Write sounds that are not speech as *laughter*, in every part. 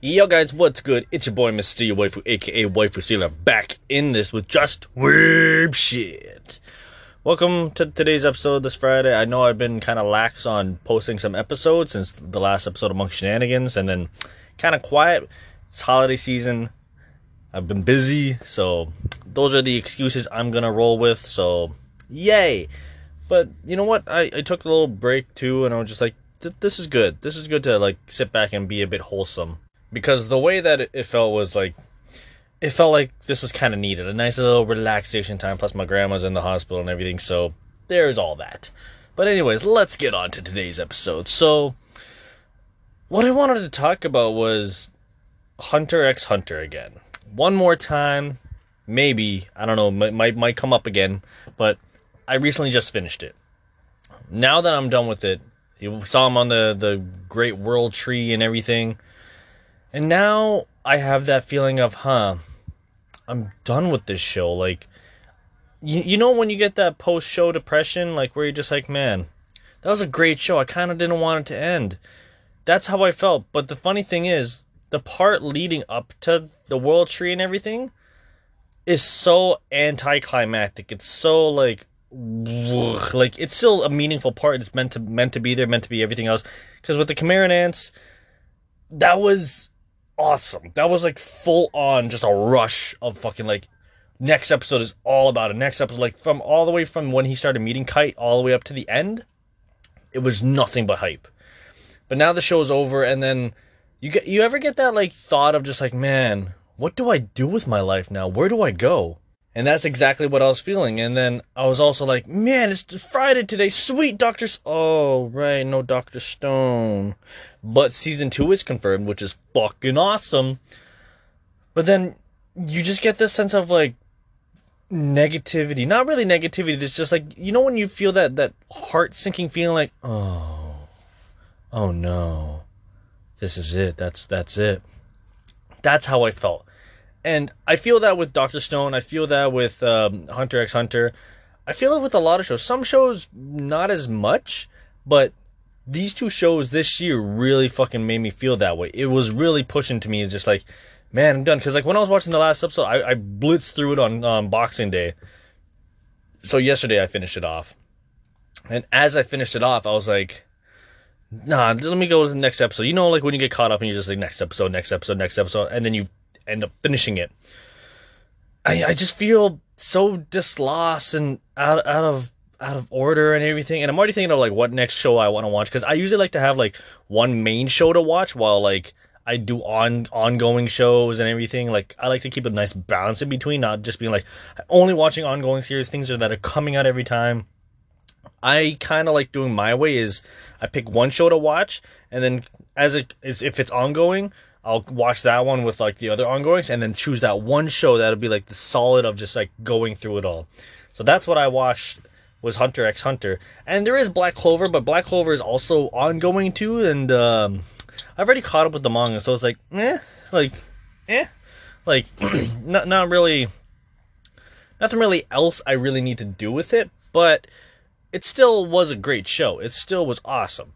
Yo guys, what's good? It's your boy Mr. Your Waifu, aka Waifu Stealer, back in this with just weird shit. Welcome to today's episode this Friday. I know I've been kind of lax on posting some episodes since the last episode of Monk Shenanigans, and then kind of quiet. It's holiday season. I've been busy, so those are the excuses I'm gonna roll with. So, yay! But you know what? I, I took a little break too, and I was just like, this is good. This is good to like sit back and be a bit wholesome because the way that it felt was like it felt like this was kind of needed a nice little relaxation time plus my grandma's in the hospital and everything so there's all that. But anyways let's get on to today's episode. So what i wanted to talk about was hunter x hunter again. One more time maybe i don't know might, might, come up again but i recently just finished it. Now that i'm done with it you saw him on the the great world tree and everything and now I have that feeling of, huh, I'm done with this show. Like, you, you know, when you get that post show depression, like, where you're just like, man, that was a great show. I kind of didn't want it to end. That's how I felt. But the funny thing is, the part leading up to the world tree and everything is so anticlimactic. It's so like like it's still a meaningful part. It's meant to meant to be there, meant to be everything else. Because with the Chimera ants, that was awesome. That was like full on just a rush of fucking like next episode is all about it. Next episode like from all the way from when he started meeting Kite all the way up to the end, it was nothing but hype. But now the show's over and then you get you ever get that like thought of just like, man, what do I do with my life now? Where do I go? And that's exactly what I was feeling. And then I was also like, man, it's Friday today. Sweet, Dr. S- oh, right, no Dr. Stone. But season two is confirmed, which is fucking awesome. But then you just get this sense of like negativity. Not really negativity. It's just like, you know, when you feel that, that heart sinking feeling like, oh, oh no, this is it. That's, that's it. That's how I felt and I feel that with Doctor Stone. I feel that with um, Hunter x Hunter. I feel it with a lot of shows. Some shows not as much, but these two shows this year really fucking made me feel that way. It was really pushing to me, just like, man, I'm done. Because like when I was watching the last episode, I, I blitzed through it on um, Boxing Day. So yesterday I finished it off, and as I finished it off, I was like, nah, let me go to the next episode. You know, like when you get caught up and you're just like next episode, next episode, next episode, and then you end up finishing it. I I just feel so dislost and out out of out of order and everything. And I'm already thinking of like what next show I want to watch because I usually like to have like one main show to watch while like I do on ongoing shows and everything. Like I like to keep a nice balance in between, not just being like only watching ongoing series, things that are coming out every time. I kind of like doing my way is I pick one show to watch and then as it is if it's ongoing, I'll watch that one with like the other ongoings and then choose that one show that'll be like the solid of just like going through it all. So that's what I watched was Hunter x Hunter. And there is Black Clover, but Black Clover is also ongoing too and um, I've already caught up with the manga, so it's like, eh, like eh. Like *clears throat* not not really nothing really else I really need to do with it, but it still was a great show. It still was awesome.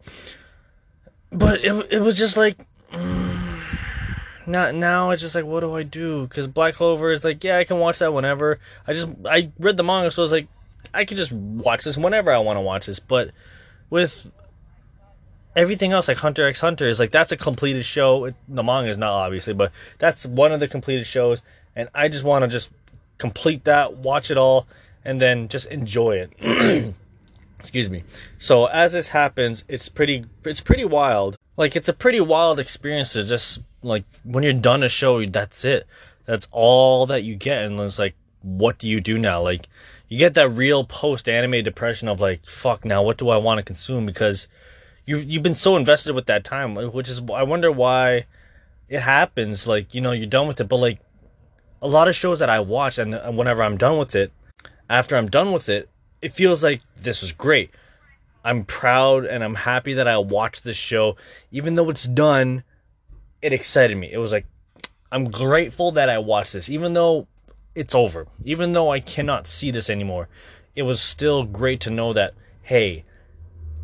But it it was just like mm, not now it's just like what do I do? Because Black Clover is like yeah I can watch that whenever. I just I read the manga so I was like I could just watch this whenever I want to watch this. But with everything else like Hunter x Hunter is like that's a completed show. It, the manga is not obviously, but that's one of the completed shows, and I just want to just complete that, watch it all, and then just enjoy it. *clears throat* Excuse me. So as this happens, it's pretty it's pretty wild. Like it's a pretty wild experience to just like when you're done a show, that's it. That's all that you get, and it's like, what do you do now? Like, you get that real post anime depression of like, fuck, now what do I want to consume? Because you you've been so invested with that time, which is I wonder why it happens. Like, you know, you're done with it, but like a lot of shows that I watch, and whenever I'm done with it, after I'm done with it, it feels like this is great. I'm proud and I'm happy that I watched this show, even though it's done it excited me. It was like, I'm grateful that I watched this, even though it's over, even though I cannot see this anymore. It was still great to know that, hey,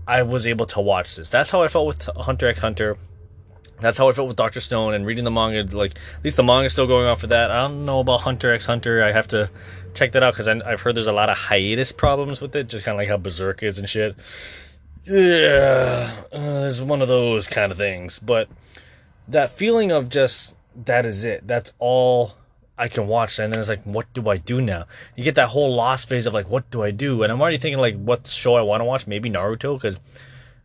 I was able to watch this. That's how I felt with Hunter x Hunter. That's how I felt with Doctor Stone and reading the manga. Like at least the manga's still going on for that. I don't know about Hunter x Hunter. I have to check that out because I've heard there's a lot of hiatus problems with it, just kind of like how Berserk is and shit. Yeah, uh, it's one of those kind of things. But that feeling of just that is it. That's all I can watch. And then it's like, what do I do now? You get that whole lost phase of like, what do I do? And I'm already thinking like, what show I want to watch? Maybe Naruto because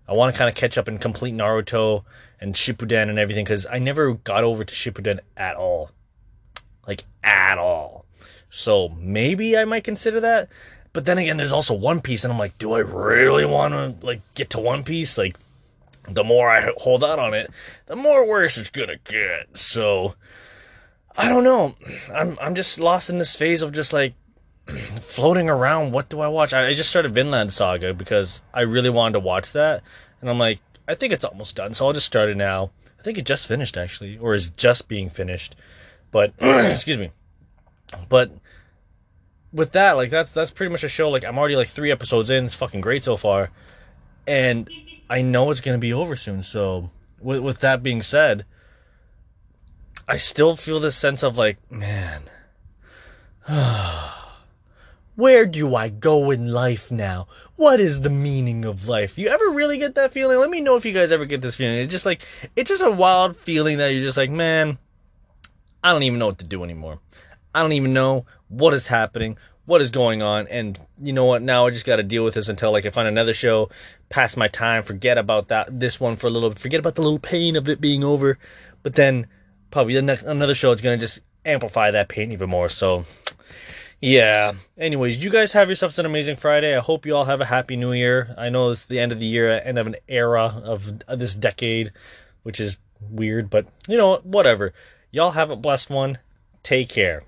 I want to kind of catch up and complete Naruto and Shippuden and everything because I never got over to Shippuden at all. Like, at all. So maybe I might consider that. But then again, there's also One Piece, and I'm like, do I really want to like get to One Piece? Like, the more I hold out on it, the more worse it's gonna get. So, I don't know. I'm I'm just lost in this phase of just like floating around. What do I watch? I, I just started Vinland Saga because I really wanted to watch that, and I'm like, I think it's almost done, so I'll just start it now. I think it just finished actually, or is just being finished. But *clears throat* excuse me. But with that, like that's that's pretty much a show. Like I'm already like three episodes in. It's fucking great so far, and I know it's gonna be over soon. So with with that being said, I still feel this sense of like, man, *sighs* where do I go in life now? What is the meaning of life? You ever really get that feeling? Let me know if you guys ever get this feeling. It's just like it's just a wild feeling that you're just like, man, I don't even know what to do anymore. I don't even know what is happening, what is going on, and you know what? Now I just got to deal with this until like I find another show, pass my time, forget about that this one for a little, forget about the little pain of it being over, but then probably another show is gonna just amplify that pain even more. So yeah. Anyways, you guys have yourselves an amazing Friday. I hope you all have a happy new year. I know it's the end of the year, end of an era of this decade, which is weird, but you know, whatever. Y'all have a blessed one. Take care.